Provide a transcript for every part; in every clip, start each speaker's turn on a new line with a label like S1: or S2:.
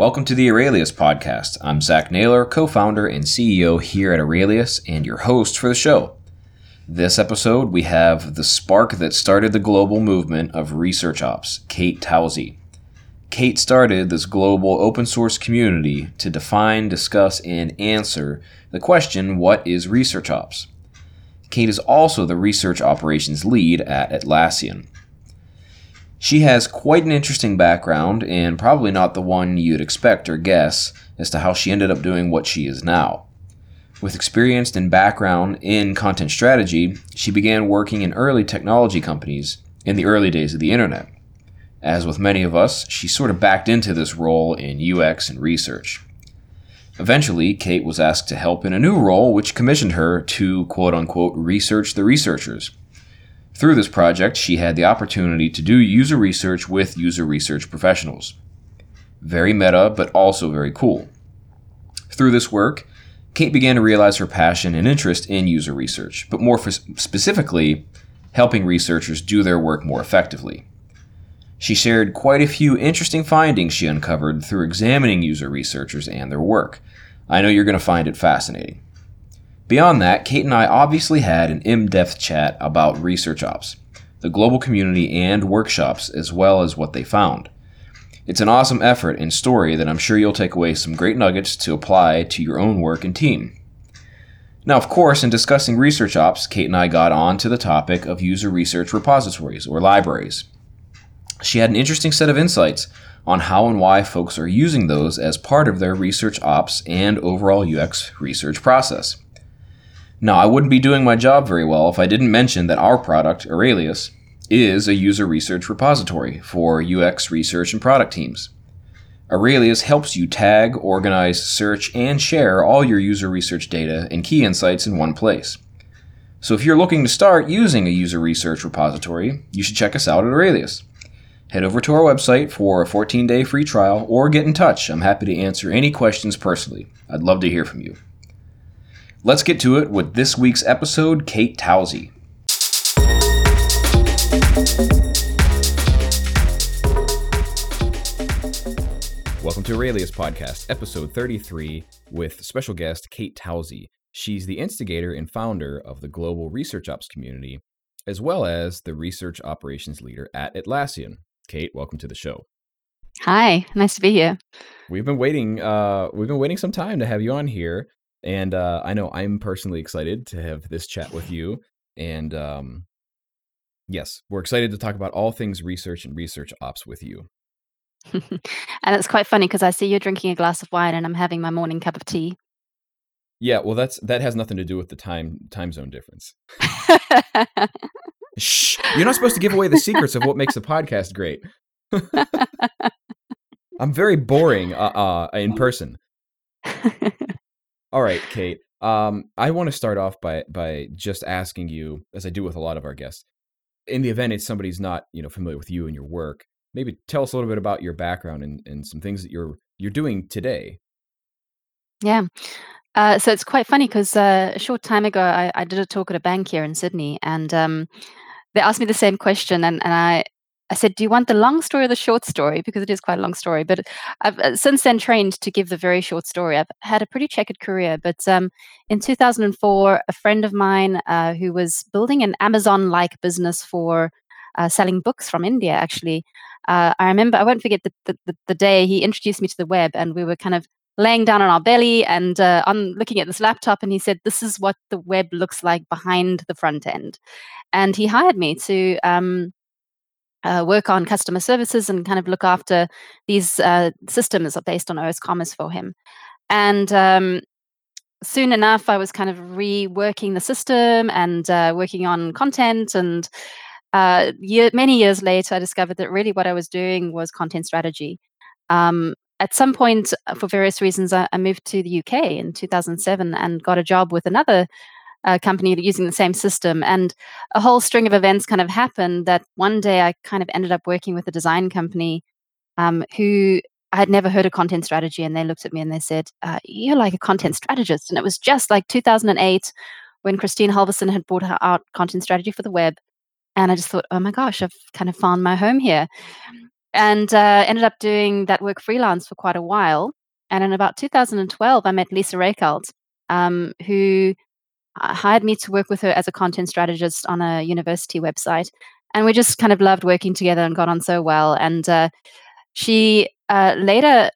S1: Welcome to the Aurelius podcast. I'm Zach Naylor, co founder and CEO here at Aurelius, and your host for the show. This episode, we have the spark that started the global movement of research ops, Kate Towsey. Kate started this global open source community to define, discuss, and answer the question what is research ops? Kate is also the research operations lead at Atlassian. She has quite an interesting background, and probably not the one you'd expect or guess as to how she ended up doing what she is now. With experience and background in content strategy, she began working in early technology companies in the early days of the internet. As with many of us, she sort of backed into this role in UX and research. Eventually, Kate was asked to help in a new role which commissioned her to quote unquote research the researchers through this project, she had the opportunity to do user research with user research professionals. Very meta, but also very cool. Through this work, Kate began to realize her passion and interest in user research, but more specifically, helping researchers do their work more effectively. She shared quite a few interesting findings she uncovered through examining user researchers and their work. I know you're going to find it fascinating. Beyond that, Kate and I obviously had an in depth chat about research ops, the global community, and workshops, as well as what they found. It's an awesome effort and story that I'm sure you'll take away some great nuggets to apply to your own work and team. Now, of course, in discussing research ops, Kate and I got on to the topic of user research repositories or libraries. She had an interesting set of insights on how and why folks are using those as part of their research ops and overall UX research process. Now, I wouldn't be doing my job very well if I didn't mention that our product, Aurelius, is a user research repository for UX research and product teams. Aurelius helps you tag, organize, search, and share all your user research data and key insights in one place. So if you're looking to start using a user research repository, you should check us out at Aurelius. Head over to our website for a 14 day free trial or get in touch. I'm happy to answer any questions personally. I'd love to hear from you. Let's get to it with this week's episode Kate Towsey. Welcome to Aurelius Podcast, episode 33, with special guest Kate Towsey. She's the instigator and founder of the global research ops community, as well as the research operations leader at Atlassian. Kate, welcome to the show.
S2: Hi, nice to be here.
S1: We've been waiting. Uh, we've been waiting some time to have you on here. And uh, I know I'm personally excited to have this chat with you. And um, yes, we're excited to talk about all things research and research ops with you.
S2: and it's quite funny because I see you're drinking a glass of wine and I'm having my morning cup of tea.
S1: Yeah, well, that's that has nothing to do with the time time zone difference. Shh! You're not supposed to give away the secrets of what makes a podcast great. I'm very boring uh, uh, in person. All right, Kate. Um, I want to start off by by just asking you, as I do with a lot of our guests, in the event it's somebody's not you know familiar with you and your work, maybe tell us a little bit about your background and, and some things that you're you're doing today.
S2: Yeah. Uh, so it's quite funny because uh, a short time ago I, I, did a talk at a bank here in Sydney, and um, they asked me the same question, and, and I I said, Do you want the long story or the short story? Because it is quite a long story. But I've uh, since then trained to give the very short story. I've had a pretty checkered career. But um, in 2004, a friend of mine uh, who was building an Amazon like business for uh, selling books from India, actually, uh, I remember, I won't forget the, the, the, day he introduced me to the web, and we were kind of laying down on our belly and uh, on looking at this laptop and he said this is what the web looks like behind the front end and he hired me to um, uh, work on customer services and kind of look after these uh, systems based on osCommerce for him. And um, soon enough, I was kind of reworking the system and uh, working on content. And uh, year, many years later, I discovered that really what I was doing was content strategy. Um, at some point, uh, for various reasons, I, I, moved to the UK in 2007 and got a job with another uh, company using the same system. And a whole string of events kind of happened that one day I kind of ended up working with a design company um, who I had never heard of content strategy. And they looked at me and they said, uh, You're like a content strategist. And it was just like 2008 when Kristina Halvorson had brought her out content strategy for the web. And I just thought, oh my gosh, I've kind of found my home here. and uh, ended up doing that work freelance for quite a while. And in about 2012, I met Lisa Reichelt, um, who hired me to work with her as a content strategist on a university website. And we just kind of loved working together and got on so well. And uh, she uh, later,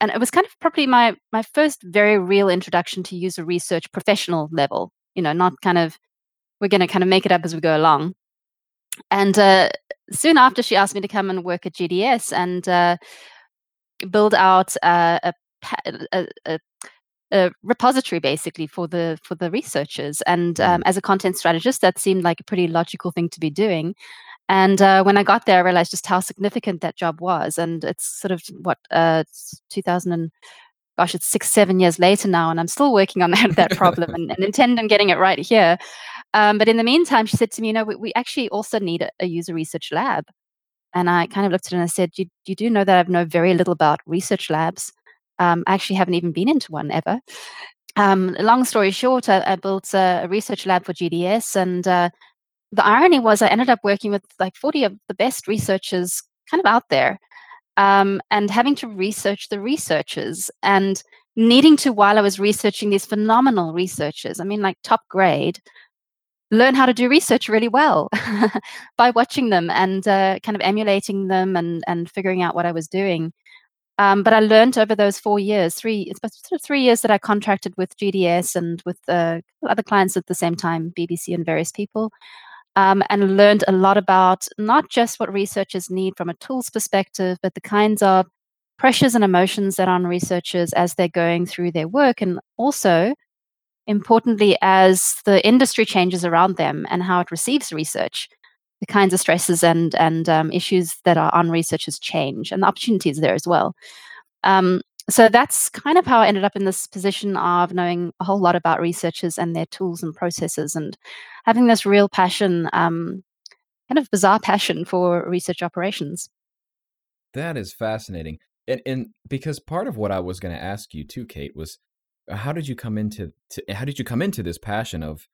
S2: and it was kind of probably my my first very real introduction to user research professional level. You know, not kind of we're going to kind of make it up as we go along. And uh, soon after, she asked me to come and work at GDS and uh, build out uh, a, a, a, a, repository basically for the for the researchers. And mm. um, as a content strategist, that seemed like a pretty logical thing to be doing. And uh, when I got there, I realized just how significant that job was. And it's sort of what uh, 2000 and gosh, it's six, seven years later now, and I'm still working on that, that problem and, and intend on getting it right here. Um, but in the meantime, she said to me, you know, we, we actually also need a, a, user research lab. And I kind of looked at her and I said, you, you do know that I know very little about research labs. Um, I actually haven't even been into one ever. Um, long story short, I, I built a, a, research lab for GDS. And uh, the irony was I ended up working with like 40 of the best researchers kind of out there um, and having to research the researchers and needing to, while I was researching these phenomenal researchers, I mean, like top grade, learn how to do research really well by watching them and uh, kind of emulating them and and figuring out what I was doing. Um, but I learned over those four years, three it's sort of three years that I contracted with GDS and with uh, other clients at the same time, BBC and various people, um, and learned a lot about not just what researchers need from a tools perspective, but the kinds of pressures and emotions that are on researchers as they're going through their work, and also importantly as the industry changes around them and how it receives research the kinds of stresses and and um, issues that are on researchers change and the opportunities there as well. Um, so that's kind of how i ended up in this position of knowing a whole lot about researchers and their tools and processes and having this real passion um, kind of bizarre passion for research operations.
S1: That is fascinating and, and because part of what i was going to ask you too kate was how did you come into to, how did you come into this passion of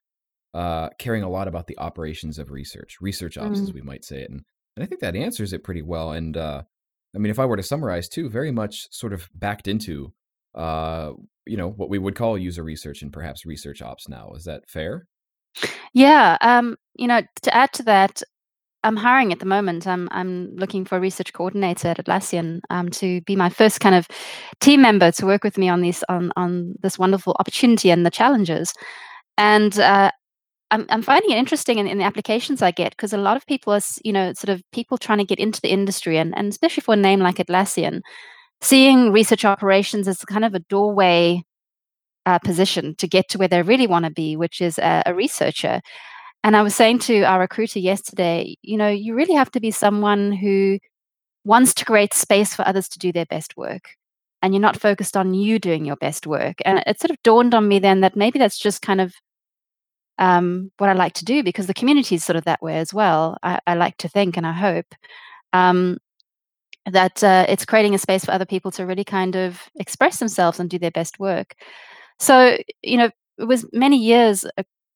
S1: uh, caring a lot about the operations of research, research ops, mm. as we might say it, and, and I think that answers it pretty well. And uh, I mean, if I were to summarize too, very much sort of backed into uh, you know what we would call user research and perhaps research ops now. Is that fair?
S2: Yeah, um, you know, to add to that, I'm hiring at the moment. I'm I'm looking for a research coordinator at Atlassian um, to be my first kind of team member to work with me on this on on this wonderful opportunity and the challenges. And uh, I'm I'm finding it interesting in, in the applications I get because a lot of people are you know sort of people trying to get into the industry and and especially for a name like Atlassian, seeing research operations as kind of a doorway uh, position to get to where they really want to be, which is a, a researcher. And I was saying to our recruiter yesterday, you know, you really have to be someone who wants to create space for others to do their best work. And you're not focused on you doing your best work. And it sort of dawned on me then that maybe that's just kind of um, what I like to do because the community is sort of that way as well. I, I like to think and I hope um, that uh, it's creating a space for other people to really kind of express themselves and do their best work. So, you know, it was many years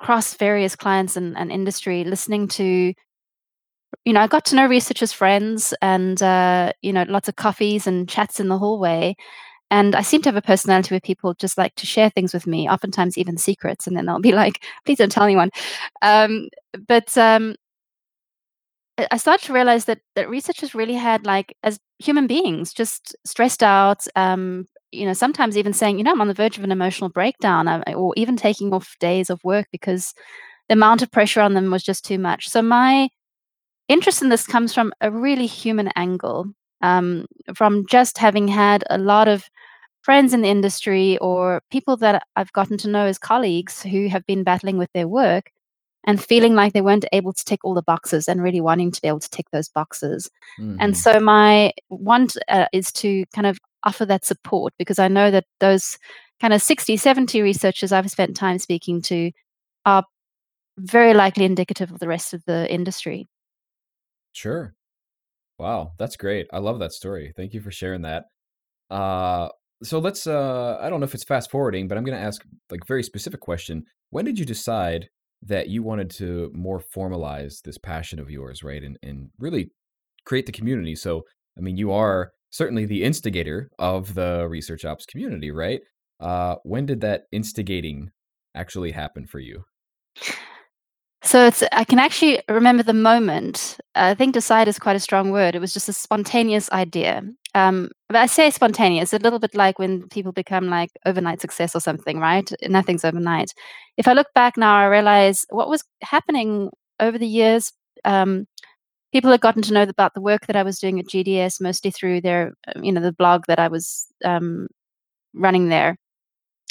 S2: across various clients and, and industry, listening to, you know, I got to know researchers' friends and, uh, you know, lots of coffees and chats in the hallway. And I seem to have a personality where people just like to share things with me, oftentimes even secrets. And then they'll be like, please don't tell anyone. Um, but um, I started to realize that that researchers really had like as human beings, just stressed out, um, you know, sometimes even saying, you know, I'm on the verge of an emotional breakdown, uh, or even taking off days of work because the amount of pressure on them was just too much. So my interest in this comes from a really human angle, um, from just having had a lot of friends in the industry or people that I've gotten to know as colleagues who have been battling with their work and feeling like they weren't able to tick all the boxes and really wanting to be able to tick those boxes. Mm-hmm. And so my want uh, is to kind of offer that support because I know that those kind of 60, 70 researchers I've spent time speaking to are very likely indicative of the rest of the industry.
S1: Sure. Wow, that's great. I love that story. Thank you for sharing that. Uh, so let's uh I don't know if it's fast forwarding, but I'm going to ask like very specific question. When did you decide that you wanted to more formalize this passion of yours, right? And and really create the community. So I mean, you are certainly the instigator of the research ops community, right? Uh, when did that instigating actually happen for you?
S2: So it's I can actually remember the moment. I think decide is quite a strong word. It was just a spontaneous idea. Um, but I say spontaneous, a little bit like when people become like overnight success or something, right? Nothing's overnight. If I look back now, I realize what was happening over the years. Um, people had gotten to know about the work that I was doing at GDS mostly through their, you know, the blog that I was um, running there.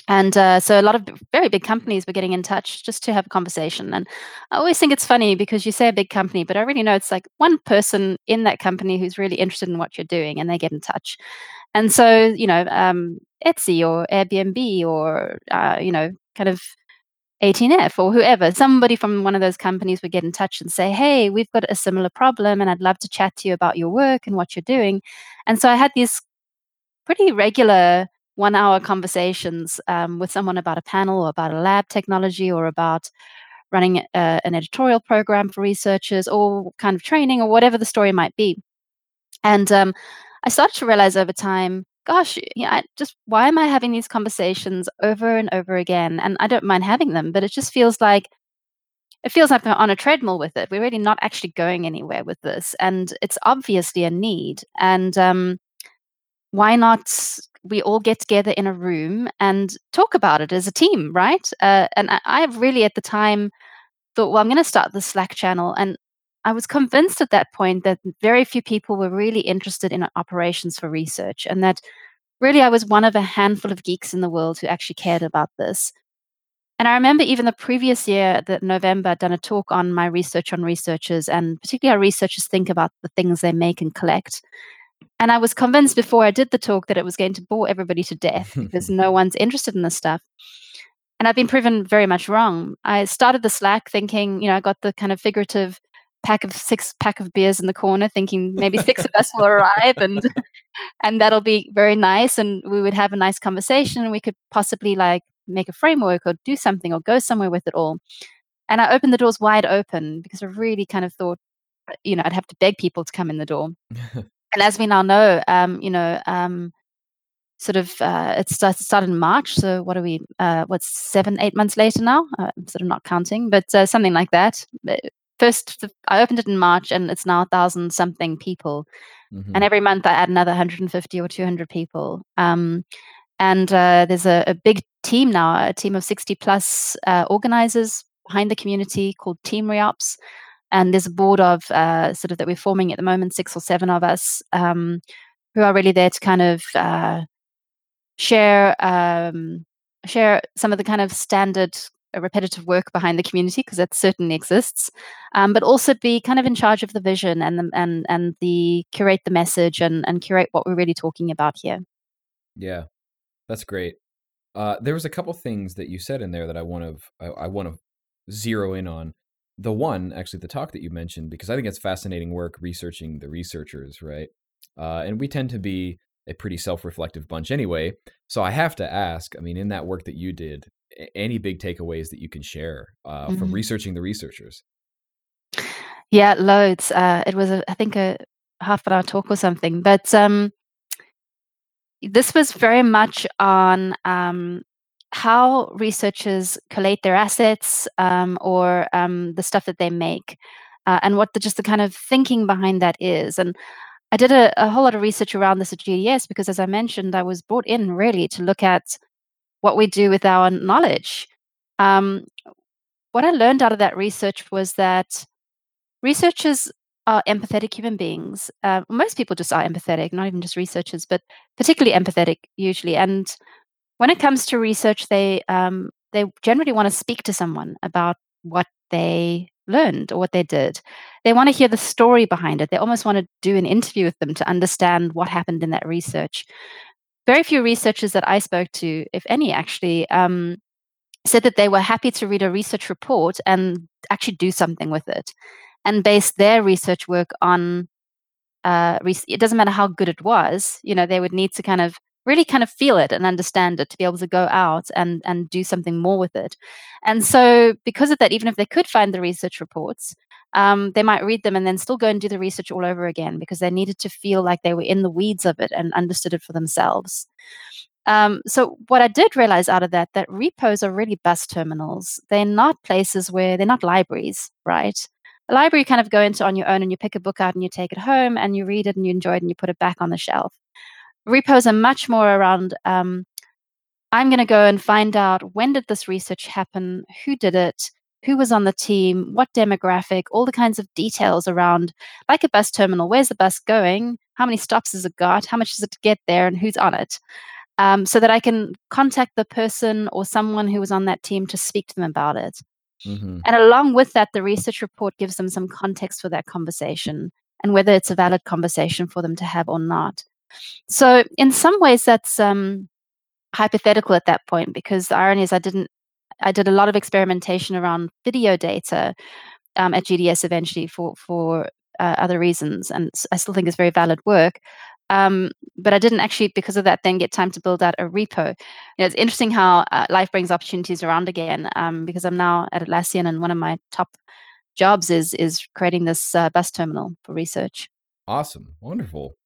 S2: And uh, so a lot of very big companies were getting in touch just to have a conversation. And I always think it's funny because you say a big company, but I really know it's like one person in that company who's really interested in what you're doing and they get in touch. And so, you know, um, Etsy or Airbnb or, uh, you know, kind of 18F or whoever, somebody from one of those companies would get in touch and say, Hey, we've got a similar problem and I'd love to chat to you about your work and what you're doing. And so I had these pretty regular one hour conversations um, with someone about a panel or about a lab technology or about running a, an editorial program for researchers or kind of training or whatever the story might be. And um, I started to realize over time, gosh, you know, I just why am I having these conversations over and over again? And I don't mind having them, but it just feels like it feels like we're on a treadmill with it. We're really not actually going anywhere with this, and it's obviously a need. And um, why not we all get together in a room and talk about it as a team, right? Uh, and I, I really at the time thought, well, I'm going to start the Slack channel. And I was convinced at that point that very few people were really interested in operations for research and that really I was one of a handful of geeks in the world who actually cared about this. And I remember even the previous year, that November, I'd done a talk on my research on researchers and particularly how researchers think about the things they make and collect. And I was convinced before I did the talk that it was going to bore everybody to death because no one's interested in this stuff. And I've been proven very much wrong. I started the Slack thinking, you know, I got the kind of figurative pack of six pack of beers in the corner, thinking maybe six of us will arrive and and that'll be very nice and we would have a nice conversation and we could possibly like make a framework or do something or go somewhere with it all. And I opened the doors wide open because I really kind of thought, uh, you know, I'd have to beg people to come in the door. And as we now know, um, you know, um, sort of uh, it started, started in March. So what are we? Uh, what's seven, eight months later now? Uh, I'm sort of not counting, but uh, something like that. First, I opened it in March, and it's now a thousand something people. Mm-hmm. And every month I add another 150 or 200 people. Um, and uh, there's a, a, big team now, a team of 60 plus uh, organizers behind the community called Team Reops and there's a board of uh, sort of that we're forming at the moment, six or seven of us, um, who are really there to kind of uh, share um, share some of the kind of standard uh, repetitive work behind the community because that certainly exists, um, but also be kind of in charge of the vision and the, and and the curate the message and and curate what we're really talking about here.
S1: Yeah, that's great. Uh, there was a couple things that you said in there that I want to I, I want to zero in on the one actually the talk that you mentioned because I think it's fascinating work researching the researchers, right? Uh, and we tend to be a pretty self-reflective bunch anyway. So I have to ask. I mean, in that work that you did, any big takeaways that you can share uh, mm-hmm. from researching the researchers?
S2: Yeah, loads. Uh, it was, a, I think, a half an hour talk or something, but um, this was very much on um, how researchers collate their assets um, or um, the stuff that they make uh, and what the, just the kind of thinking behind that is and i did a, a, whole lot of research around this at gds because as i mentioned i was brought in really to look at what we do with our knowledge. Um, what i learned out of that research was that researchers are empathetic human beings uh, most people just are empathetic not even just researchers but particularly empathetic usually and when it comes to research, they um, they generally want to speak to someone about what they learned or what they did. They want to hear the story behind it. They almost want to do an interview with them to understand what happened in that research. Very few researchers that I spoke to, if any, actually um, said that they were happy to read a research report and actually do something with it and base their research work on. Uh, it doesn't matter how good it was, you know, they would need to kind of really kind of feel it and understand it to be able to go out and and do something more with it and so because of that even if they could find the research reports um, they might read them and then still go and do the research all over again because they needed to feel like they were in the weeds of it and understood it for themselves. Um, so what I did realize out of that, that repos are really bus terminals. They're not places where they're not libraries, right? A library you kind of go into on your own and you pick a book out and you take it home and you read it and you enjoy it and you put it back on the shelf. Repos are much more around um, I'm going to go and find out when did this research happen, who did it, who was on the team, what demographic, all the kinds of details around, like a bus terminal, where's the bus going, how many stops has it got, how much does it get there, and who's on it um, so that I can contact the person or someone who was on that team to speak to them about it. Mm-hmm. And along with that, the research report gives them some context for that conversation and whether it's a valid conversation for them to have or not. So, in some ways, that's um, hypothetical at that point because the irony is I didn't. I did a lot of experimentation around video data um, at GDS eventually for for uh, other reasons, and I still think it's very valid work. Um, but I didn't actually, because of that, then get time to build out a repo. You know, it's interesting how uh, life brings opportunities around again. Um, because I'm now at Atlassian, and one of my top jobs is is creating this uh, bus terminal for research.
S1: Awesome, wonderful.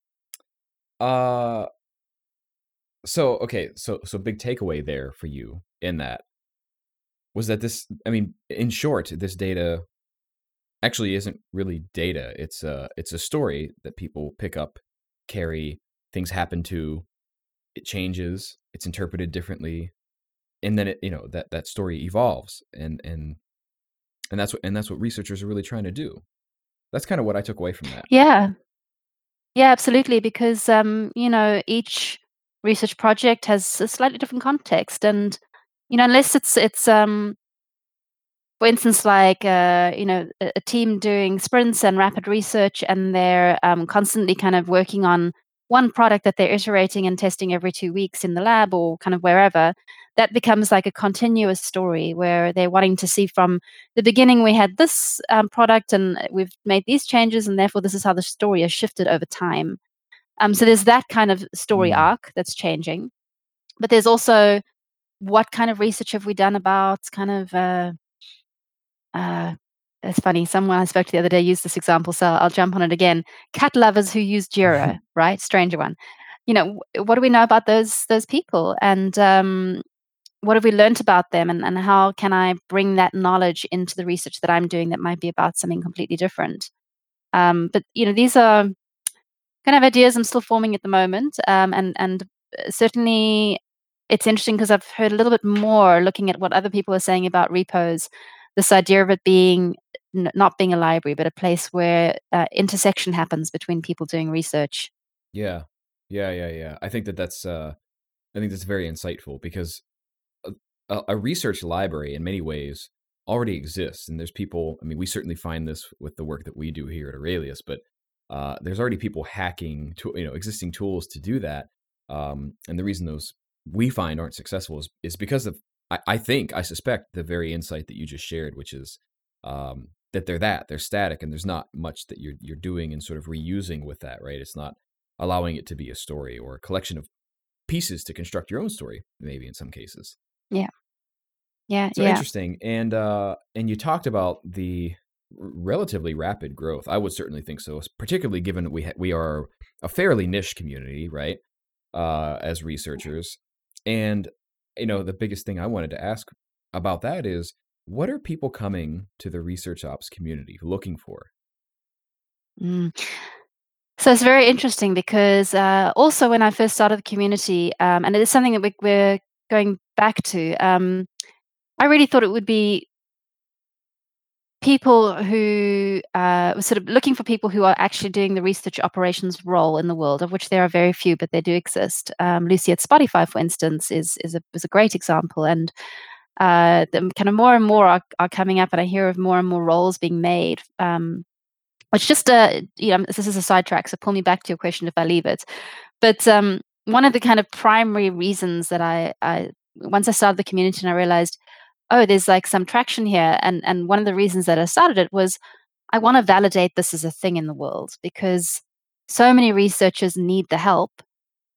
S1: Uh, so okay, so so big takeaway there for you in that was that this. I mean, in short, this data actually isn't really data. It's a it's a story that people pick up carry, things happen to, it changes, it's interpreted differently, and then it you know that that story evolves, and and and that's what and that's what researchers are really trying to do. That's kind of what I took away from that.
S2: Yeah, yeah, absolutely. Because um, you know each research project has a slightly different context, and you know unless it's it's um for instance, like uh, you know, a, a, team doing sprints and rapid research, and they're um, constantly kind of working on one product that they're iterating and testing every two weeks in the lab or kind of wherever. That becomes like a continuous story where they're wanting to see from the beginning we had this um, product and we've made these changes, and therefore this is how the story has shifted over time. Um, so there's that kind of story mm. arc that's changing, but there's also what kind of research have we done about kind of uh, uh, it's funny. Someone I spoke to the other day used this example, so I'll jump on it again. Cat lovers who use Jira, right? Stranger one. You know, what do we know about those those people, and um, what have we learned about them, and, and how can I bring that knowledge into the research that I'm doing that might be about something completely different? Um, but you know, these are kind of ideas I'm still forming at the moment, um, and and uh, certainly it's interesting because I've heard a little bit more looking at what other people are saying about repos this idea of it being n- not being a library, but a place where uh, intersection happens between people doing research.
S1: Yeah, yeah, yeah, yeah. I think that that's uh, I think that's very insightful because a, a research library, in many ways, already exists, and there's people. I mean, we certainly find this with the work that we do here at Aurelius, but uh, there's already people hacking to you know existing tools to do that. Um, and the reason those we find aren't successful is, is because of I, I think, I suspect the very insight that you just shared, which is um, that they're that they're static, and there's not much that you're you're doing and sort of reusing with that, right? It's not allowing it to be a story or a collection of pieces to construct your own story, maybe in some cases.
S2: Yeah. Yeah.
S1: So
S2: yeah.
S1: interesting. And uh, and you talked about the relatively rapid growth. I would certainly think so, particularly given that we ha- we are a fairly niche community, right? Uh, as researchers, and you know, the biggest thing I wanted to ask about that is what are people coming to the research ops community looking for?
S2: Mm. So it's very interesting because uh, also when I first started the community, um, and it is something that we, we're going back to, um, I really thought it would be people who uh, were sort of looking for people who are actually doing the research operations role in the world, of which there are very few, but they do exist. Um, Lucy at Spotify, for instance, is is a is a great example, and uh, the, kind of more and more are, are coming up, and I hear of more and more roles being made. Um, which just uh, you know, this is a sidetrack, so pull me back to your question if I leave it. But um, one of the kind of primary reasons that I, I once I started the community and I realized oh, there's like some traction here. And and one of the reasons that I started it was I want to validate this as a thing in the world because so many researchers need the help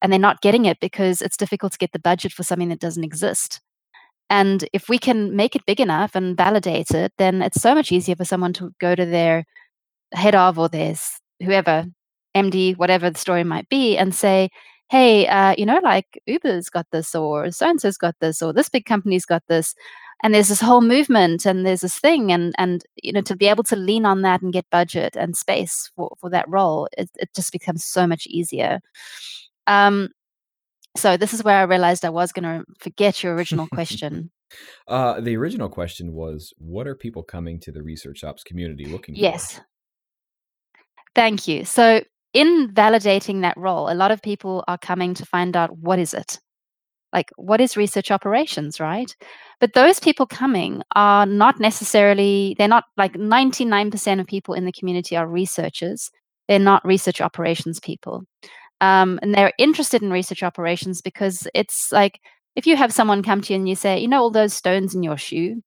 S2: and they're not getting it because it's difficult to get the budget for something that doesn't exist. And if we can make it big enough and validate it, then it's so much easier for someone to go to their head of or their whoever, MD, whatever the story might be, and say, hey, uh, you know, like Uber's got this, or so and so's got this, or this big company's got this. And there's this whole movement and there's this thing and and you know to be able to lean on that and get budget and space for, for that role, it, it just becomes so much easier. Um, so this is where I realized I was going to forget your original question.
S1: uh, the original question was, what are people coming to the research ops community looking
S2: yes. for? Yes. Thank you. So in validating that role, a lot of people are coming to find out what is it? Like, what is research operations, right? But those people coming are not necessarily, they're not like 99% of people in the community are researchers. They're not research operations people. Um, and they're interested in research operations because it's like if you have someone come to you and you say, you know, all those stones in your shoe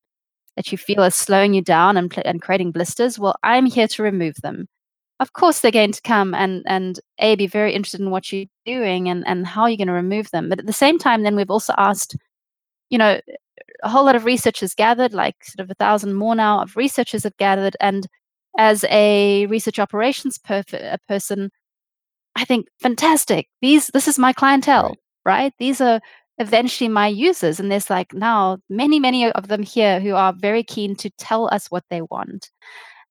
S2: that you feel are slowing you down and, and creating blisters, well, I'm here to remove them. Of course they're going to come and and a be very interested in what you're doing and and how you're going to remove them but at the same time then we've also asked you know a whole lot of researchers gathered like sort of a thousand more now of researchers have gathered and as a research operations perf- a person i think fantastic these this is my clientele right. right these are eventually my users and there's like now many many of them here who are very keen to tell us what they want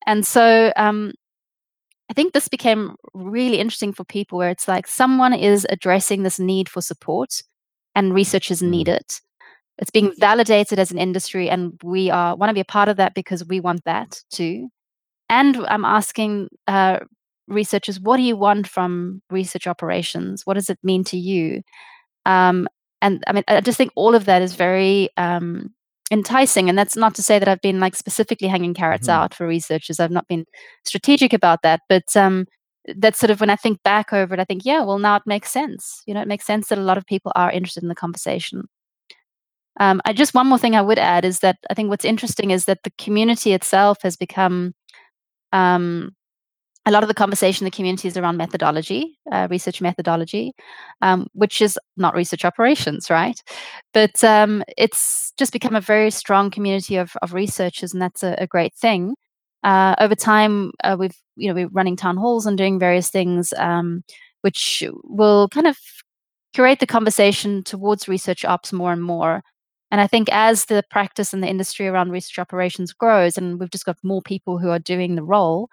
S2: and so um, I think this became really interesting for people where it's like someone is addressing this need for support and researchers mm. need it. It's being validated as an industry, and we are want to be a part of that because we want that too. And I'm asking uh, researchers, what do you want from research operations? What does it mean to you? Um, and I mean, I just think all of that is very um, enticing. And that's not to say that I've been like specifically hanging carrots mm-hmm. out for researchers. I've not been strategic about that. But um, that's sort of when I think back over it, I think, yeah, well, now it makes sense. You know, it makes sense that a lot of people are interested in the conversation. Um, I just one more thing I would add is that I think what's interesting is that the community itself has become um, a lot of the conversation in the community is around methodology, uh, research methodology, um, which is not research operations, right? But um, it's just become a very strong community of, of researchers, and that's a, a great thing. Uh, over time, uh, we've you know we're running town halls and doing various things, um, which will kind of curate the conversation towards research ops more and more. And I think as the practice and the industry around research operations grows, and we've just got more people who are doing the role,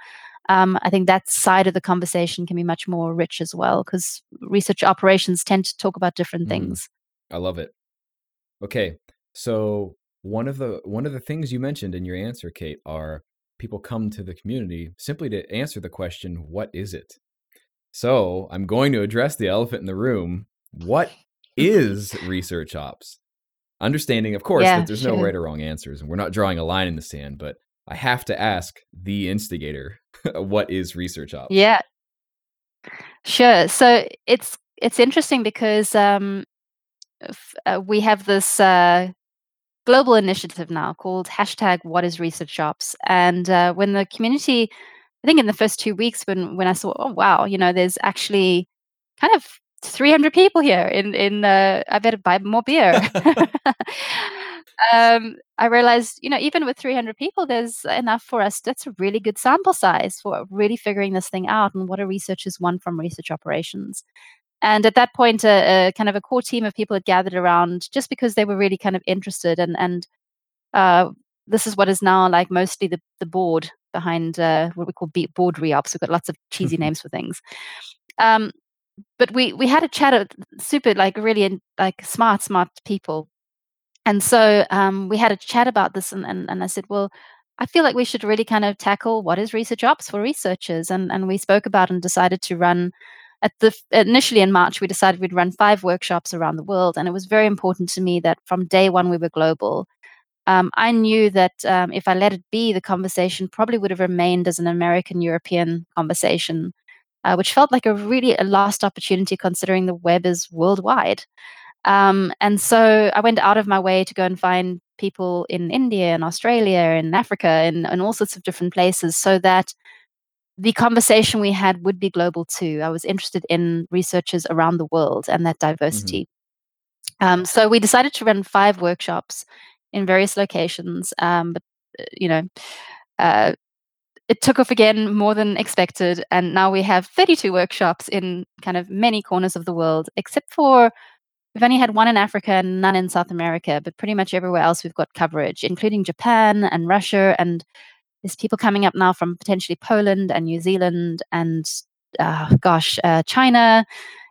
S2: um, I think that side of the conversation can be much more rich as well because research operations tend to talk about different mm, things.
S1: I love it. Okay, so one of the one of the things you mentioned in your answer, Kate, are people come to the community simply to answer the question, "What is it?" So I'm going to address the elephant in the room. What is research ops? Understanding, of course, yeah, that there's sure. no right or wrong answers, and we're not drawing a line in the sand, but I have to ask the instigator, what is research ops?
S2: Yeah. Sure. So it's it's interesting because um, f- uh, we have this uh, global initiative now called hashtag What is Research Ops, and uh, when the community, I think in the first two weeks when when I saw, oh wow, you know, there's actually kind of 300 people here in in uh, I better buy more beer. um, I realized, you know, even with 300 people, there's enough for us. That's a really good sample size for really figuring this thing out and what do researchers want from research operations. And at that point, a, a kind of a core team of people had gathered around just because they were really kind of interested. And and uh, this is what is now like mostly the the board behind uh, what we call board reops. We've got lots of cheesy names for things. Um, but we we had a chat, of super like really like smart smart people and so um, we had a chat about this, and, and, and I said, well, I feel like we should really kind of tackle what is research ops for researchers. And, and we spoke about and decided to run at the initially in March, we decided we'd run five workshops around the world. And it was very important to me that from day one we were global. Um, I knew that um, if I let it be, the conversation probably would have remained as an American European conversation, uh, which felt like a really a lost opportunity considering the web is worldwide. Um, and so I went out of my way to go and find people in India and Australia and Africa and, and all sorts of different places so that the conversation we had would be global too. I was interested in researchers around the world and that mm-hmm. diversity. Um, so we decided to run five workshops in various locations. Um, but uh, you know, uh, it took off again more than expected, and now we have 32 workshops in kind of many corners of the world, except for we've only had one in Africa and none in South America, but pretty much everywhere else we've got coverage, including Japan and Russia, and there's people coming up now from potentially Poland and New Zealand and uh, gosh, uh, China,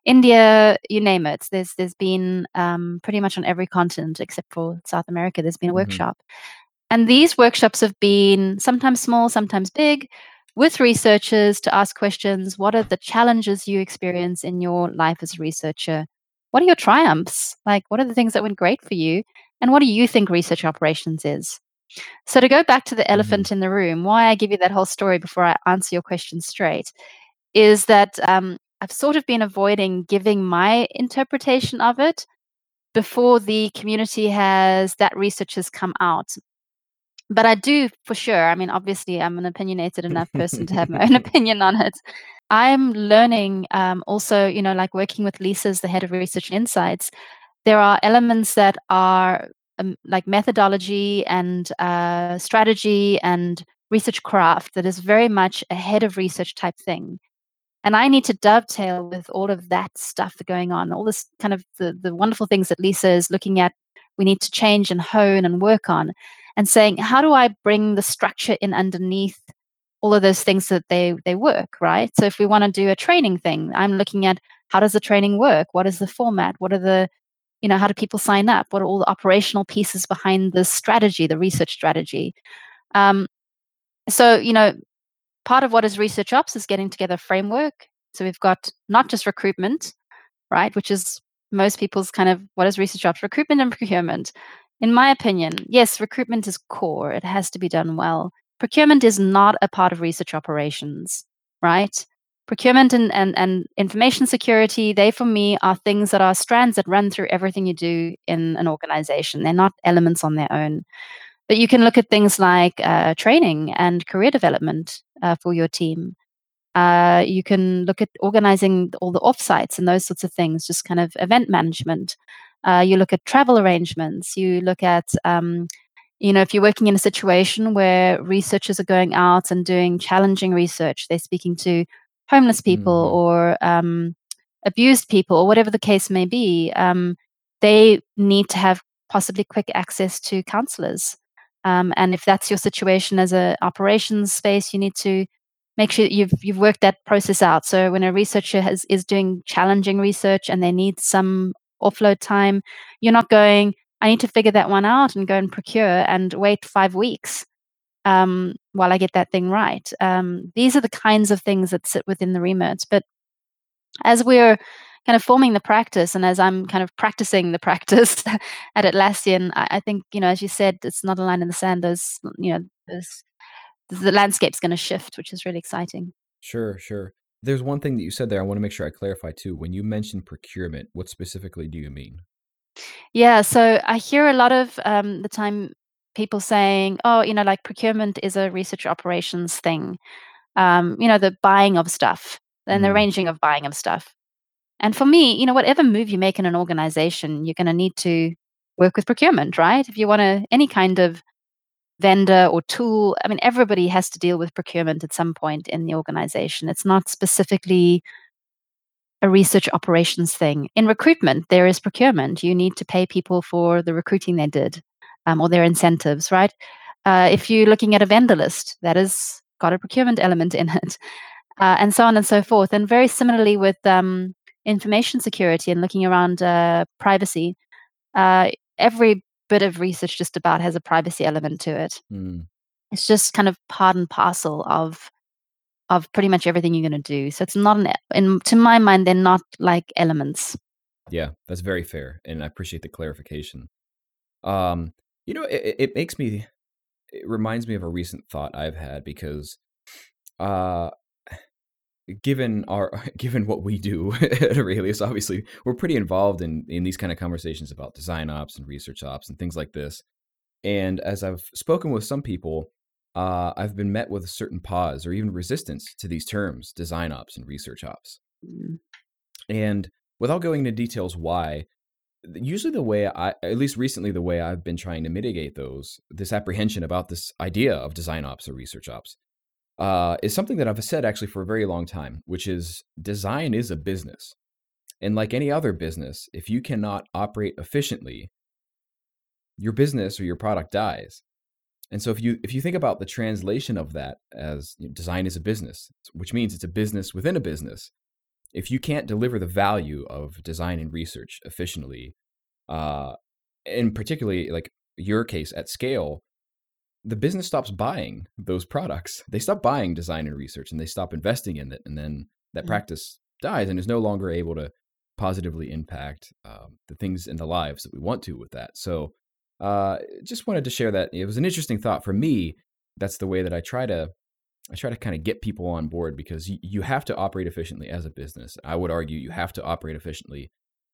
S2: India, you name it. There's there's been um, pretty much on every continent except for South America. There's been a
S1: Mhm.
S2: workshop, and these workshops have been sometimes small, sometimes big, with researchers to ask questions. What are the challenges you experience in your life as a researcher? What are your triumphs? Like, what are the things that went great for you? And what do you think research operations is? So, to go back to the elephant in the room, why I give you that whole story before I answer your question straight is that um, I've sort of been avoiding giving my interpretation of it before the community has that research has come out. But I do for sure. I mean, obviously, I'm an opinionated enough person to have my own opinion on it. I'm learning um, also, you know, like working with Lisa as the head of research and insights. There are elements that are um, like methodology and uh, strategy and research craft that is very much a head of research type thing and i need to dovetail with all of that stuff that's going on all this kind of the, the wonderful things that lisa is looking at we need to change and hone and work on and saying how do i bring the structure in underneath all of those things that they they work right so if we want to do a training thing i'm looking at how does the training work what is the format what are the you know how do people sign up what are all the operational pieces behind the strategy the research strategy um, so you know part of what is research ops is getting together framework. So we've got not just recruitment, right, which is most people's kind of what is research ops? Recruitment and procurement. In my opinion, yes, recruitment is core. It has to be done well. Procurement is not a part of research operations, right? Procurement and, and, and information security, they for me are things that are strands that run through everything you do in an organization. They're not elements on their own. But you can look at things like uh, training and career development uh, for your team. Uh, you can look at organizing all the offsites and those sorts of things, just kind of event management. Uh, you look at travel arrangements. You look at, um, you know, if you're working in a situation where researchers are going out and doing challenging research, they're speaking to homeless people
S1: Mhm.
S2: or um, abused people or whatever the case may be. Um, they need to have possibly quick access to counselors. Um, and if that's your situation as a operations space, you need to make sure you've you've worked that process out. So when a researcher has, is doing challenging research and they need some offload time, you're not going. I need to figure that one out and go and procure and wait five weeks um, while I get that thing right. Um, these are the kinds of things that sit within the remits. But as we're kind of forming the practice and as I'm kind of practicing the practice at Atlassian, I, I think, you know, as you said, it's not a line in the sand. There's, you know, there's, the landscape's going to shift, which is really exciting.
S1: Sure, sure. There's one thing that you said there. I want to make sure I clarify too. When you mentioned procurement, what specifically do you mean?
S2: Yeah, so I hear a lot of um, the time people saying, "Oh, you know, like procurement is a research operations thing." Um, you know, the buying of stuff and the
S1: Mm.
S2: arranging of buying of stuff. And for me, you know, whatever move you make in an organization, you're going to need to work with procurement, right? If you want to any kind of vendor or tool, I mean, everybody has to deal with procurement at some point in the organization. It's not specifically a research operations thing. In recruitment, there is procurement. You need to pay people for the recruiting they did um, or their incentives, right? Uh, if you're looking at a vendor list, that has got a procurement element in it, uh, and so on and so forth. And very similarly with um, information security and looking around uh, privacy, uh, every bit of research just about has a privacy element to it.
S1: Mm.
S2: It's just kind of part and parcel of of pretty much everything you're going to do. So it's not an in to my mind they're not like elements.
S1: Yeah, that's very fair, and I appreciate the clarification. Um, you know, it- it makes me, it reminds me of a recent thought I've had because, uh, given our, given what we do at Aurelius, obviously we're pretty involved in in these kind of conversations about design ops and research ops and things like this. And as I've spoken with some people, uh, I've been met with a certain pause or even resistance to these terms, design ops and research ops.
S2: Mm,
S1: And without going into details why, usually the way I, at least recently, the way I've been trying to mitigate those, this apprehension about this idea of design ops or research ops, uh, is something that I've said actually for a very long time, which is design is a business. And like any other business, if you cannot operate efficiently, your business or your product dies. And so if you if you think about the translation of that as you know, design is a business, which means it's a business within a business, if you can't deliver the value of design and research efficiently, uh, and particularly like your case at scale, the business stops buying those products. They stop buying design and research, and they stop investing in it, and then that mm-hmm. practice dies and is no longer able to positively impact um, the things in the lives that we want to with that. So, uh, just wanted to share that it was an interesting thought for me. That's the way that I try to I try to kind of get people on board because you, you have to operate efficiently as a business. I would argue you have to operate efficiently,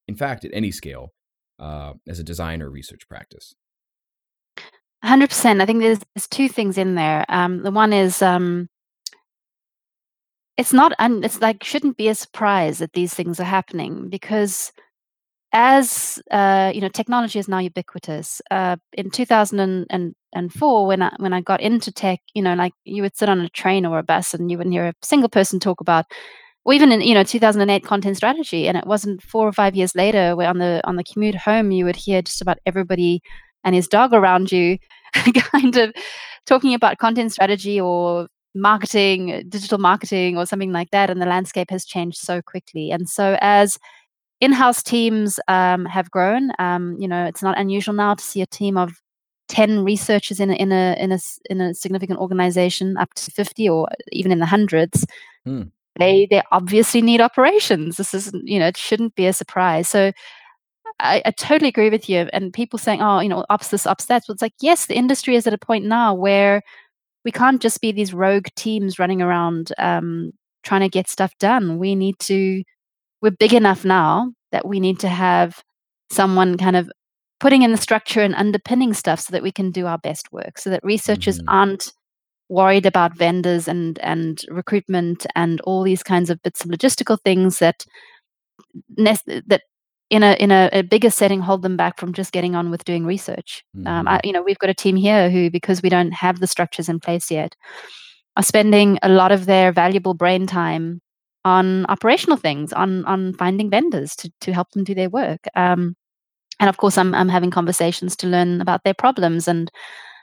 S1: in fact, at any scale, uh, as a design or research practice.
S2: 100%. I think there's, there's two things in there. Um, the one is um, it's not, un- it's like, shouldn't be a surprise that these things are happening because as uh, you know, technology is now ubiquitous. Uh, in 2004, when I when I got into tech, you know, like you would sit on a train or a bus and you wouldn't hear a single person talk about, or even in you know 2008 content strategy. And it wasn't four or five years later where on the on the commute home you would hear just about everybody and his dog around you, kind of talking about content strategy or marketing, digital marketing, or something like that. And the landscape has changed so quickly. And so as in-house teams um, have grown. Um, you know, it's not unusual now to see a team of 10 researchers in a, in a in a in a significant organization up to 50 or even in the hundreds hmm. they they obviously need operations this is you know it shouldn't be a surprise so I, I, totally agree with you and people saying oh you know ops this ops that well, it's like yes the industry is at a point now where we can't just be these rogue teams running around um, trying to get stuff done we need to we're big enough now that we need to have someone kind of putting in the structure and underpinning stuff so that we can do our best work so that researchers mm-hmm. aren't worried about vendors and and recruitment and all these kinds of bits of logistical things that that in a in a, a, bigger setting hold them back from just getting on with doing research. Mm-hmm. Um, I, mm-hmm. you know, we've got a team here who, because we don't have the structures in place yet, are spending a lot of their valuable brain time on operational things, on on finding vendors to to help them do their work. Um, and of course, I'm I'm having conversations to learn about their problems and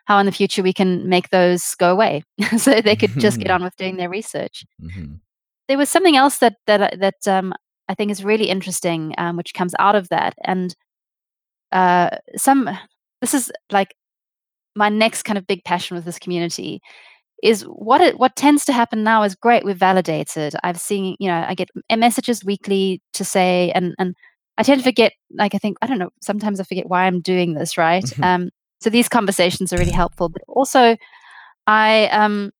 S2: how in the future we can make those go away, so they could just get on with doing their research. Mm-hmm. There was something else that that that um, I think is really interesting, um, which comes out of that, and uh, some. This is like my next kind of big passion with this community is what it what tends to happen now is great we've validated i've seen you know i get messages weekly to say and and i tend to forget like i think i don't know sometimes i forget why i'm doing this right mm-hmm. um so these conversations are really helpful but also i um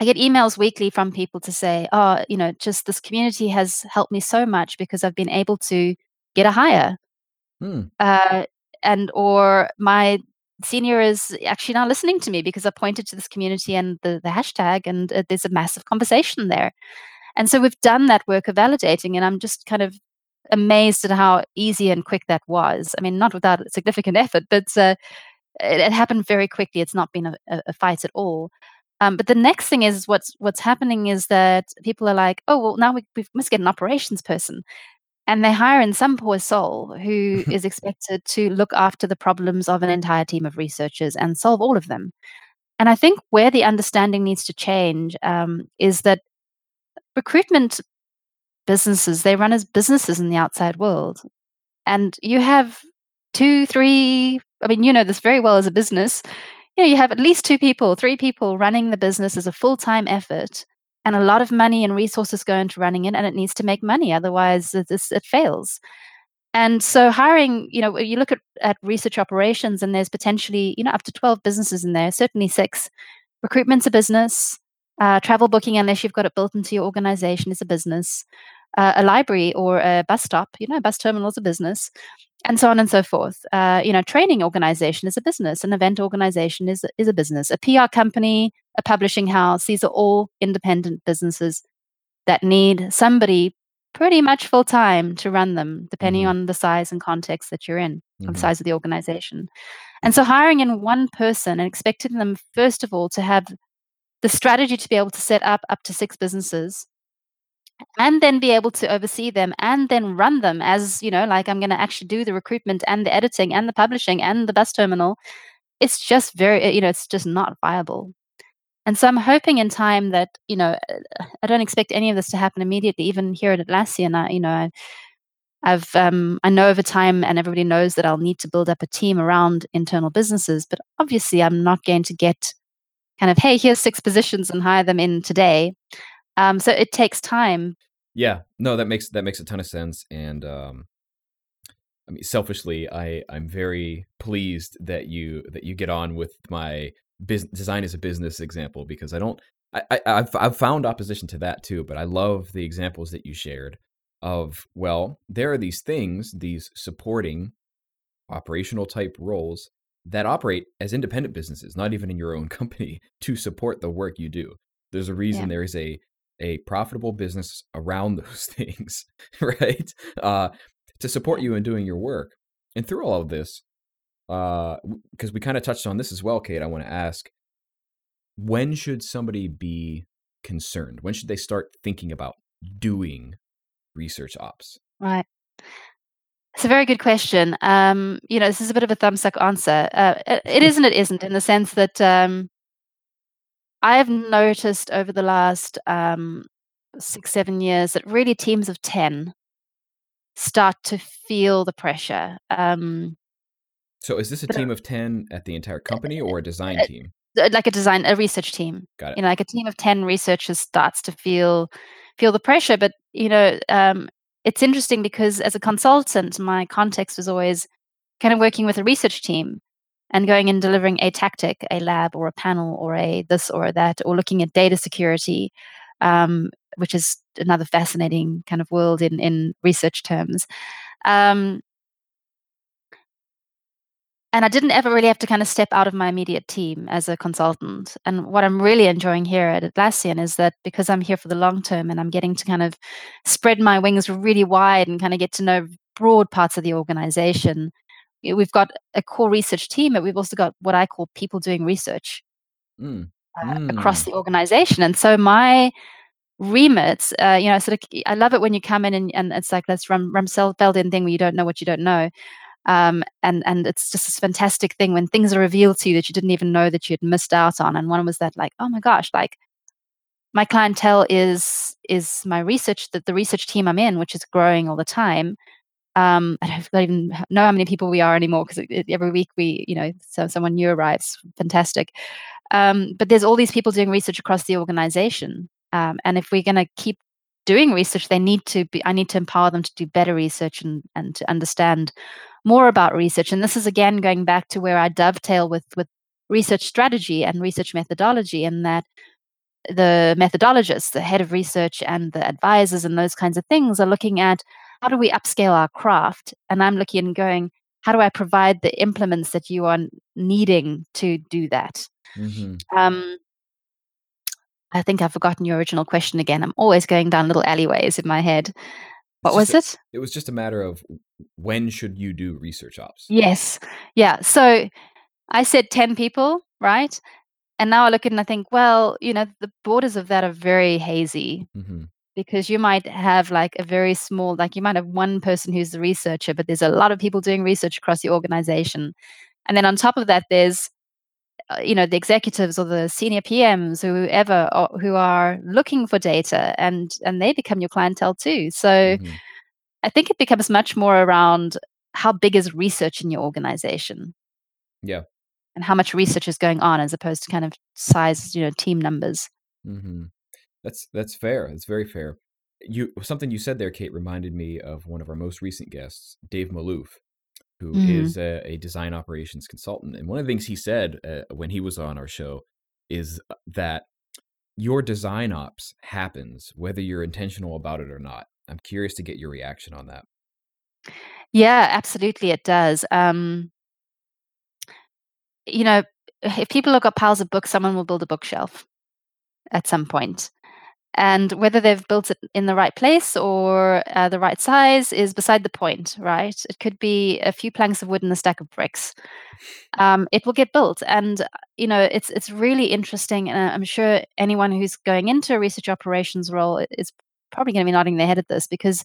S2: i get emails weekly from people to say oh you know just this community has helped me so much because i've been able to get a hire hmm. uh and or my senior is actually now listening to me because I pointed to this community and the, the hashtag, and uh, there's a massive conversation there. And so we've done that work of validating, and I'm just kind of amazed at how easy and quick that was. I mean, not without significant effort, but uh, it, it, happened very quickly. It's not been a, a fight at all. Um, but the next thing is what's what's happening is that people are like, oh well, now we, we must get an operations person, and they hire in some poor soul who is expected to look after the problems of an entire team of researchers and solve all of them. And I think where the understanding needs to change um, is that recruitment businesses they run as businesses in the outside world, and you have two, three. I mean, you know this very well as a business. You know, you have at least two people, three people running the business as a full time effort and a lot of money and resources go into running it and it needs to make money otherwise it, it fails. And so hiring you know you look at, at research operations and there's potentially you know up to 12 businesses in there certainly six. Recruitment's a business. Uh, travel booking unless you've got it built into your organization is a business. Uh, a library or a bus stop you know bus terminal is a business and so on and so forth. Uh, you know, training organization is a business, an event organization is is a business, a PR company, a publishing house. These are all independent businesses that need somebody pretty much full time to run them, depending
S1: Mhm.
S2: on the size and context that you're in, or the size of the organization. And so hiring in one person and expecting them, first of all, to have the strategy to be able to set up up to six businesses and then be able to oversee them and then run them as, you know, like I'm going to actually do the recruitment and the editing and the publishing and the bus terminal. It's just very, you know, it's just not viable. And so I'm hoping in time that, you know, uh, I don't expect any of this to happen immediately, even here at Atlassian. I, you know, I, I've, um, I know over time, and everybody knows that I'll need to build up a team around internal businesses. But obviously, I'm not going to get kind of, hey, here's six positions and hire them in today. Um, so it takes time.
S1: Yeah, no, that makes that makes a ton of sense, and um, I mean, selfishly, I I'm very pleased that you that you get on with my business design as a business example because I don't I, I I've I've found opposition to that too, but I love the examples that you shared of well, there are these things, these supporting operational type roles that operate as independent businesses, not even in your own company, to support the work you do. There's a reason
S2: Yeah.
S1: there is a a profitable business around those things, right? Uh, to support you in doing your work. And through all of this, uh, because we kind of touched on this as well, Kate, I want to ask when should somebody be concerned? When should they start thinking about doing research ops?
S2: Right. It's a very good question. Um, you know, this is a bit of a thumbsuck answer. Uh, it, it is and it isn't in the sense that um, I've noticed over the last um, six, seven years that really teams of 10 start to feel the pressure. Um,
S1: So is this a
S2: uh,
S1: team of 10 at the entire company or a design
S2: uh,
S1: team?
S2: uh, like a design, a research team.
S1: Got it.
S2: You know, like a team of 10 researchers starts to feel feel the pressure. But, you know, um, it's interesting because as a consultant, my context was always kind of working with a research team and going and delivering a tactic, a lab or a panel or a this or that, or looking at data security, um, which is another fascinating kind of world in, in research terms. Um, and I didn't ever really have to kind of step out of my immediate team as a consultant. And what I'm really enjoying here at Atlassian is that because I'm here for the long term and I'm getting to kind of spread my wings really wide and kind of get to know broad parts of the organization, we've got a core research team, but we've also got what I call people doing research
S1: Mm.
S2: uh, across
S1: Mm.
S2: the organization. And so my remit, uh, you know, sort of, I love it when you come in and, and it's like this Rum, Rumsfeldian thing where you don't know what you don't know. Um, and and it's just this fantastic thing when things are revealed to you that you didn't even know that you had missed out on. And one was that like, oh my gosh, like my clientele is is my research that the research team I'm in, which is growing all the time. Um, I don't even know how many people we are anymore because every week we, you know, so someone new arrives. Fantastic. Um, but there's all these people doing research across the organization. Um, and if we're going to keep doing research, they need to be, I need to empower them to do better research and, and to understand more about research. And this is again going back to where I dovetail with, with research strategy and research methodology, and that the methodologists, the head of research, and the advisors, and those kinds of things are looking at how do we upscale our craft? And I'm looking and going, how do I provide the implements that you are needing to do that?
S1: hmm
S2: Um, I think I've forgotten your original question again. I'm always going down little alleyways in my head. What was
S1: just
S2: it?
S1: It was just a matter of when should you do research ops?
S2: Yes. Yeah. So I said 10 people, right? And now I look at it and I think, well, you know, the borders of that are very hazy
S1: hmm
S2: because you might have like a very small, like you might have one person who's the researcher, but there's a lot of people doing research across the organization. And then on top of that, there's uh, you know the executives or the senior PMs, whoever or, who are looking for data, and and they become your clientele too. So
S1: hmm
S2: I think it becomes much more around how big is research in your organization
S1: Yeah.
S2: and how much research is going on, as opposed to kind of size, you know, team numbers.
S1: hmm That's that's fair. That's very fair. You something you said there, Kate, reminded me of one of our most recent guests, Dave Malouf, who is
S2: Mm.
S1: a, a design operations consultant. And one of the things he said uh, when he was on our show is uh, that your design ops happens whether you're intentional about it or not. I'm curious to get your reaction on that.
S2: Yeah, absolutely, it does. Um, you know, if people look up piles of books, someone will build a bookshelf at some point. And whether they've built it in the right place or uh, the right size is beside the point, right? It could be a few planks of wood and a stack of bricks. Um, it will get built, and uh, you know it's it's really interesting. And I'm sure anyone who's going into a research operations role is probably going to be nodding their head at this because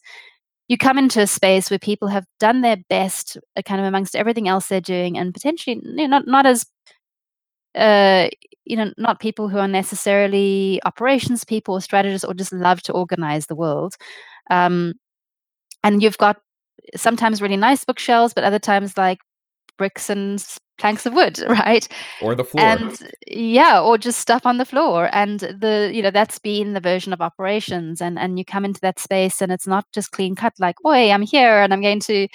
S2: you come into a space where people have done their best, uh, kind of amongst everything else they're doing, and potentially you know, not not as uh, you know, not people who are necessarily operations people or strategists or just love to organize the world. Um, and you've got sometimes really nice bookshelves, but other times like bricks and planks of wood, right?
S1: Or the floor.
S2: And yeah, or just stuff on the floor. And the, you know, that's been the version of operations. And and you come into that space and it's not just clean cut like, oi, I'm here and I'm going to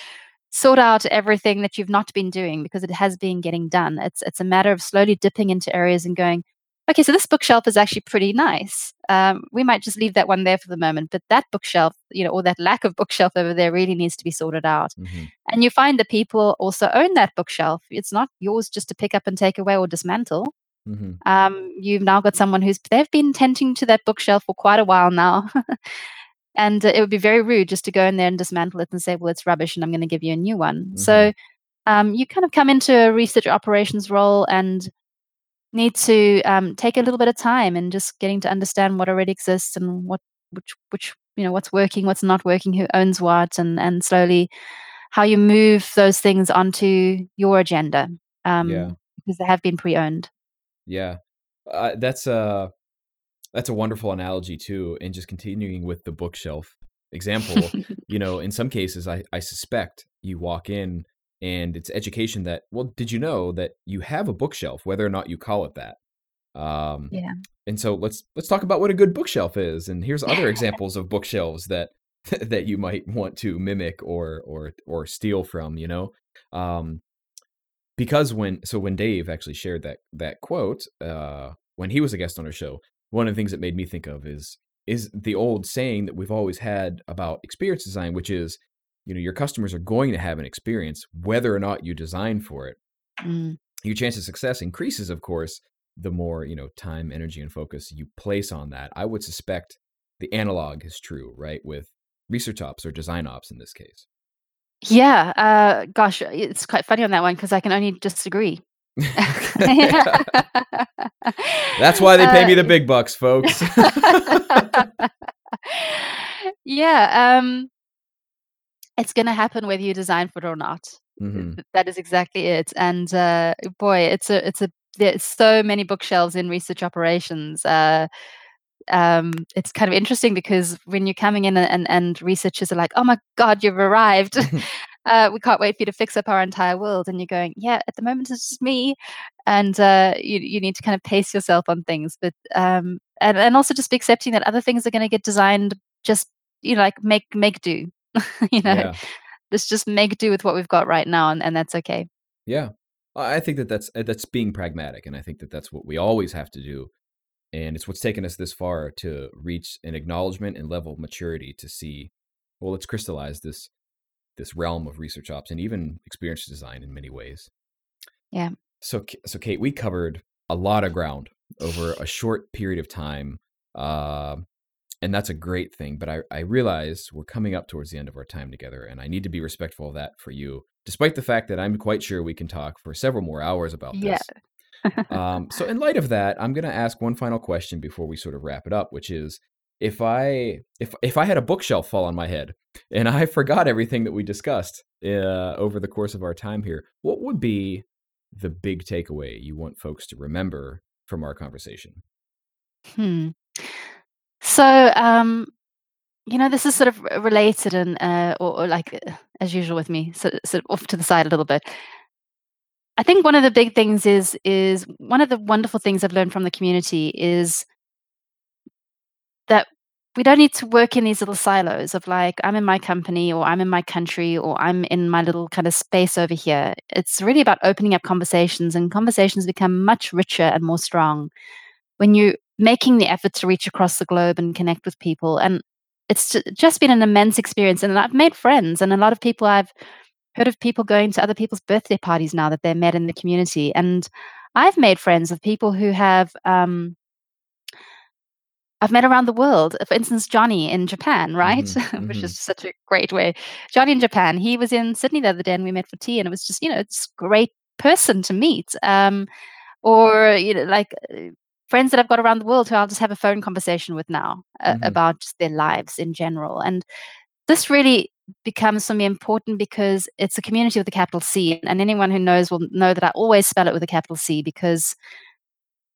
S2: sort out everything that you've not been doing because it has been getting done. It's it's a matter of slowly dipping into areas and going, okay, so this bookshelf is actually pretty nice. Um, we might just leave that one there for the moment, but that bookshelf, you know, or that lack of bookshelf over there really needs to be sorted out. Mm-hmm. And you find that people also own that bookshelf. It's not yours just to pick up and take away or dismantle. Mm-hmm. Um, you've now got someone who's they've been tending to that bookshelf for quite a while now. and uh, it would be very rude just to go in there and dismantle it and say well it's rubbish and i'm going to give you a new one mm-hmm. so um, you kind of come into a research operations role and need to um, take a little bit of time and just getting to understand what already exists and what which which you know what's working what's not working who owns what and and slowly how you move those things onto your agenda um, yeah. because they have been pre-owned
S1: yeah uh, that's uh that's a wonderful analogy too. And just continuing with the bookshelf example, you know, in some cases, I, I suspect you walk in and it's education that, well, did you know that you have a bookshelf, whether or not you call it that?
S2: Um, yeah.
S1: And so let's let's talk about what a good bookshelf is. And here's other examples of bookshelves that that you might want to mimic or or or steal from. You know, um, because when so when Dave actually shared that that quote uh, when he was a guest on our show, one of the things that made me think of is is the old saying that we've always had about experience design, which is, you know, your customers are going to have an experience whether or not you design for it. Mm. Your chance of success increases, of course, the more you know time, energy, and focus you place on that. I would suspect the analog is true, right, with research ops or design ops in this case.
S2: Yeah, uh, gosh, it's quite funny on that one because I can only disagree.
S1: That's why they pay me the uh, big bucks, folks.
S2: yeah, um, it's going to happen whether you design for it or not. Mm-hmm. That is exactly it. And uh, boy, it's a it's a there's so many bookshelves in research operations. Uh, um, it's kind of interesting because when you're coming in and, and researchers are like, "Oh my God, you've arrived," uh, we can't wait for you to fix up our entire world. And you're going, yeah, at the moment it's just me. And uh, you, you need to kind of pace yourself on things. But, um, and, and also just be accepting that other things are going to get designed just, you know, like make, make do, you know, yeah. let's just make do with what we've got right now. And, and that's okay.
S1: Yeah. I think that that's, uh, that's being pragmatic. And I think that that's what we always have to do. And it's what's taken us this far to reach an acknowledgement and level of maturity to see, well, let's crystallize this this realm of research ops and even experience design in many ways.
S2: Yeah.
S1: So, so Kate, we covered a lot of ground over a short period of time, uh, and that's a great thing. But I, I realize we're coming up towards the end of our time together, and I need to be respectful of that for you, despite the fact that I'm quite sure we can talk for several more hours about this. Yeah. um, so, in light of that, I'm going to ask one final question before we sort of wrap it up, which is if I if if I had a bookshelf fall on my head and I forgot everything that we discussed uh, over the course of our time here, what would be the big takeaway you want folks to remember from our conversation?
S2: Hmm. So, um, you know, this is sort of related and, uh, or, or like uh, as usual with me, so, sort of off to the side a little bit. I think one of the big things is is one of the wonderful things I've learned from the community is we don't need to work in these little silos of like i'm in my company or i'm in my country or i'm in my little kind of space over here. It's really about opening up conversations and conversations become much richer and more strong when you're making the effort to reach across the globe and connect with people. And it's just been an immense experience and i've made friends and a lot of people i've heard of people going to other people's birthday parties now that they're met in the community and i've made friends of people who have um, I've met around the world. For instance, Johnny in Japan, right?
S1: Mhm,
S2: Which
S1: mhm.
S2: is such a great way. Johnny in Japan, he was in Sydney the other day and we met for tea, and it was just, you know, it's a great person to meet. Um, or, you know, like uh, friends that I've got around the world who I'll just have a phone conversation with now uh,
S1: Mhm.
S2: about just their lives in general. And this really becomes for me important because it's a community with a capital C, and anyone who knows will know that I always spell it with a capital C because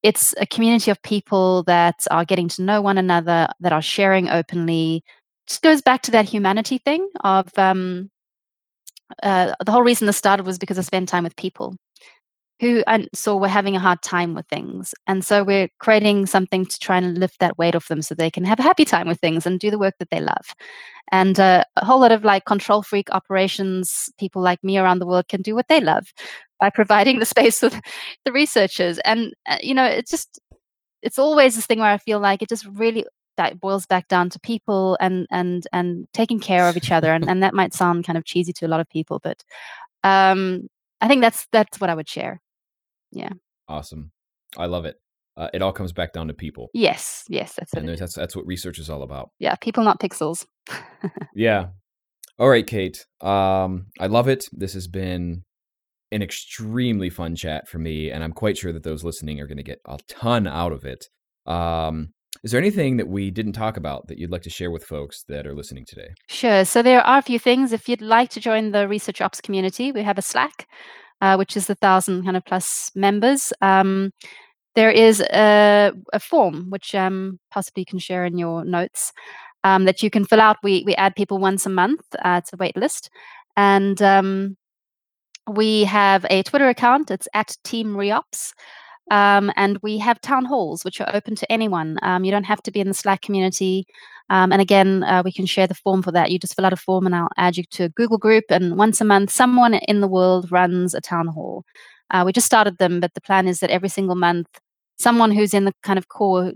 S2: it's a community of people that are getting to know one another, that are sharing openly. Just goes back to that humanity thing of um, uh, the whole reason this started was because I spent time with people who saw were having a hard time with things. And so we're creating something to try and lift that weight off them so they can have a happy time with things and do the work that they love. And uh, a whole lot of like control freak operations, people like me around the world can do what they love by providing the space for the researchers. And, uh, you know, it's just, it's always this thing where I feel like it just really that boils back down to people and and and taking care of each other and, and that might sound kind of cheesy to a lot of people but um i think that's that's what i would share yeah.
S1: Awesome. I love it. Uh, it all comes back down to people,
S2: Yes. Yes. That's what
S1: and that's that's what research is all about.
S2: Yeah. People, not pixels.
S1: Yeah. All right, Kate. Um, I love it. This has been an extremely fun chat for me, and I'm quite sure that those listening are going to get a ton out of it. Um, is there anything that we didn't talk about that you'd like to share with folks that are listening today?
S2: Sure. So there are a few things. If you'd like to join the Research Ops community, we have a Slack, uh, which is the thousand kind of plus members. Um, there is a, a form which um, possibly you can share in your notes um, that you can fill out. We we add people once a month. Uh, it's a wait list, and um, we have a Twitter account. It's at Team Reops. Um, and we have town halls, which are open to anyone. Um, you don't have to be in the Slack community. Um, and again, uh, we can share the form for that. You just fill out a form, and I'll add you to a Google group. And once a month, someone in the world runs a town hall. Uh, we just started them, but the plan is that every single month, someone who's in the kind of core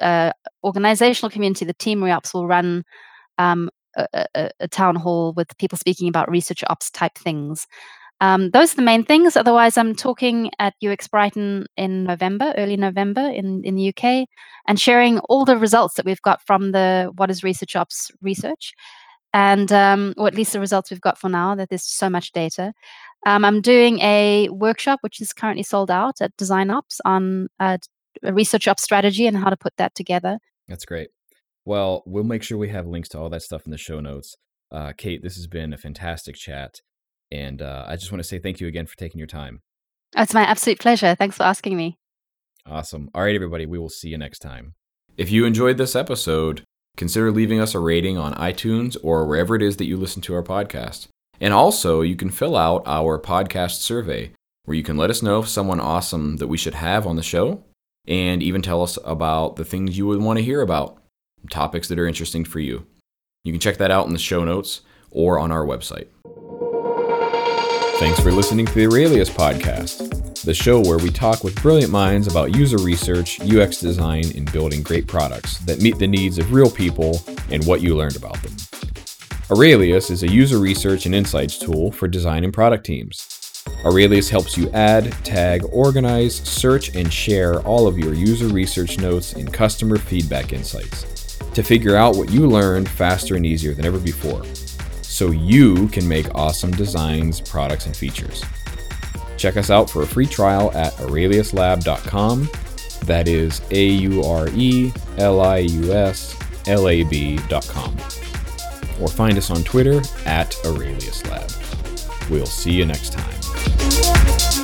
S2: uh, organizational community, the team reops, will run um, a, a, a town hall with people speaking about research ops type things. Um, those are the main things. Otherwise, I'm talking at UX Brighton in November, early November in, in the UK, and sharing all the results that we've got from the What is Research Ops research, and um, or at least the results we've got for now. That there's so much data. Um, I'm doing a workshop which is currently sold out at Design Ops on uh, a research ops strategy and how to put that together.
S1: That's great. Well, we'll make sure we have links to all that stuff in the show notes. Uh, Kate, this has been a fantastic chat. And uh, I just want to say thank you again for taking your time.
S2: It's my absolute pleasure. Thanks for asking me.
S1: Awesome. All right, everybody, we will see you next time. If you enjoyed this episode, consider leaving us a rating on iTunes or wherever it is that you listen to our podcast. And also, you can fill out our podcast survey where you can let us know if someone awesome that we should have on the show and even tell us about the things you would want to hear about, topics that are interesting for you. You can check that out in the show notes or on our website. Thanks for listening to the Aurelius Podcast, the show where we talk with brilliant minds about user research, UX design, and building great products that meet the needs of real people and what you learned about them. Aurelius is a user research and insights tool for design and product teams. Aurelius helps you add, tag, organize, search, and share all of your user research notes and customer feedback insights to figure out what you learned faster and easier than ever before so you can make awesome designs, products, and features. Check us out for a free trial at aureliuslab.com. That is A U R E L I U S L A B.com. Or find us on Twitter at AureliusLab. We'll see you next time.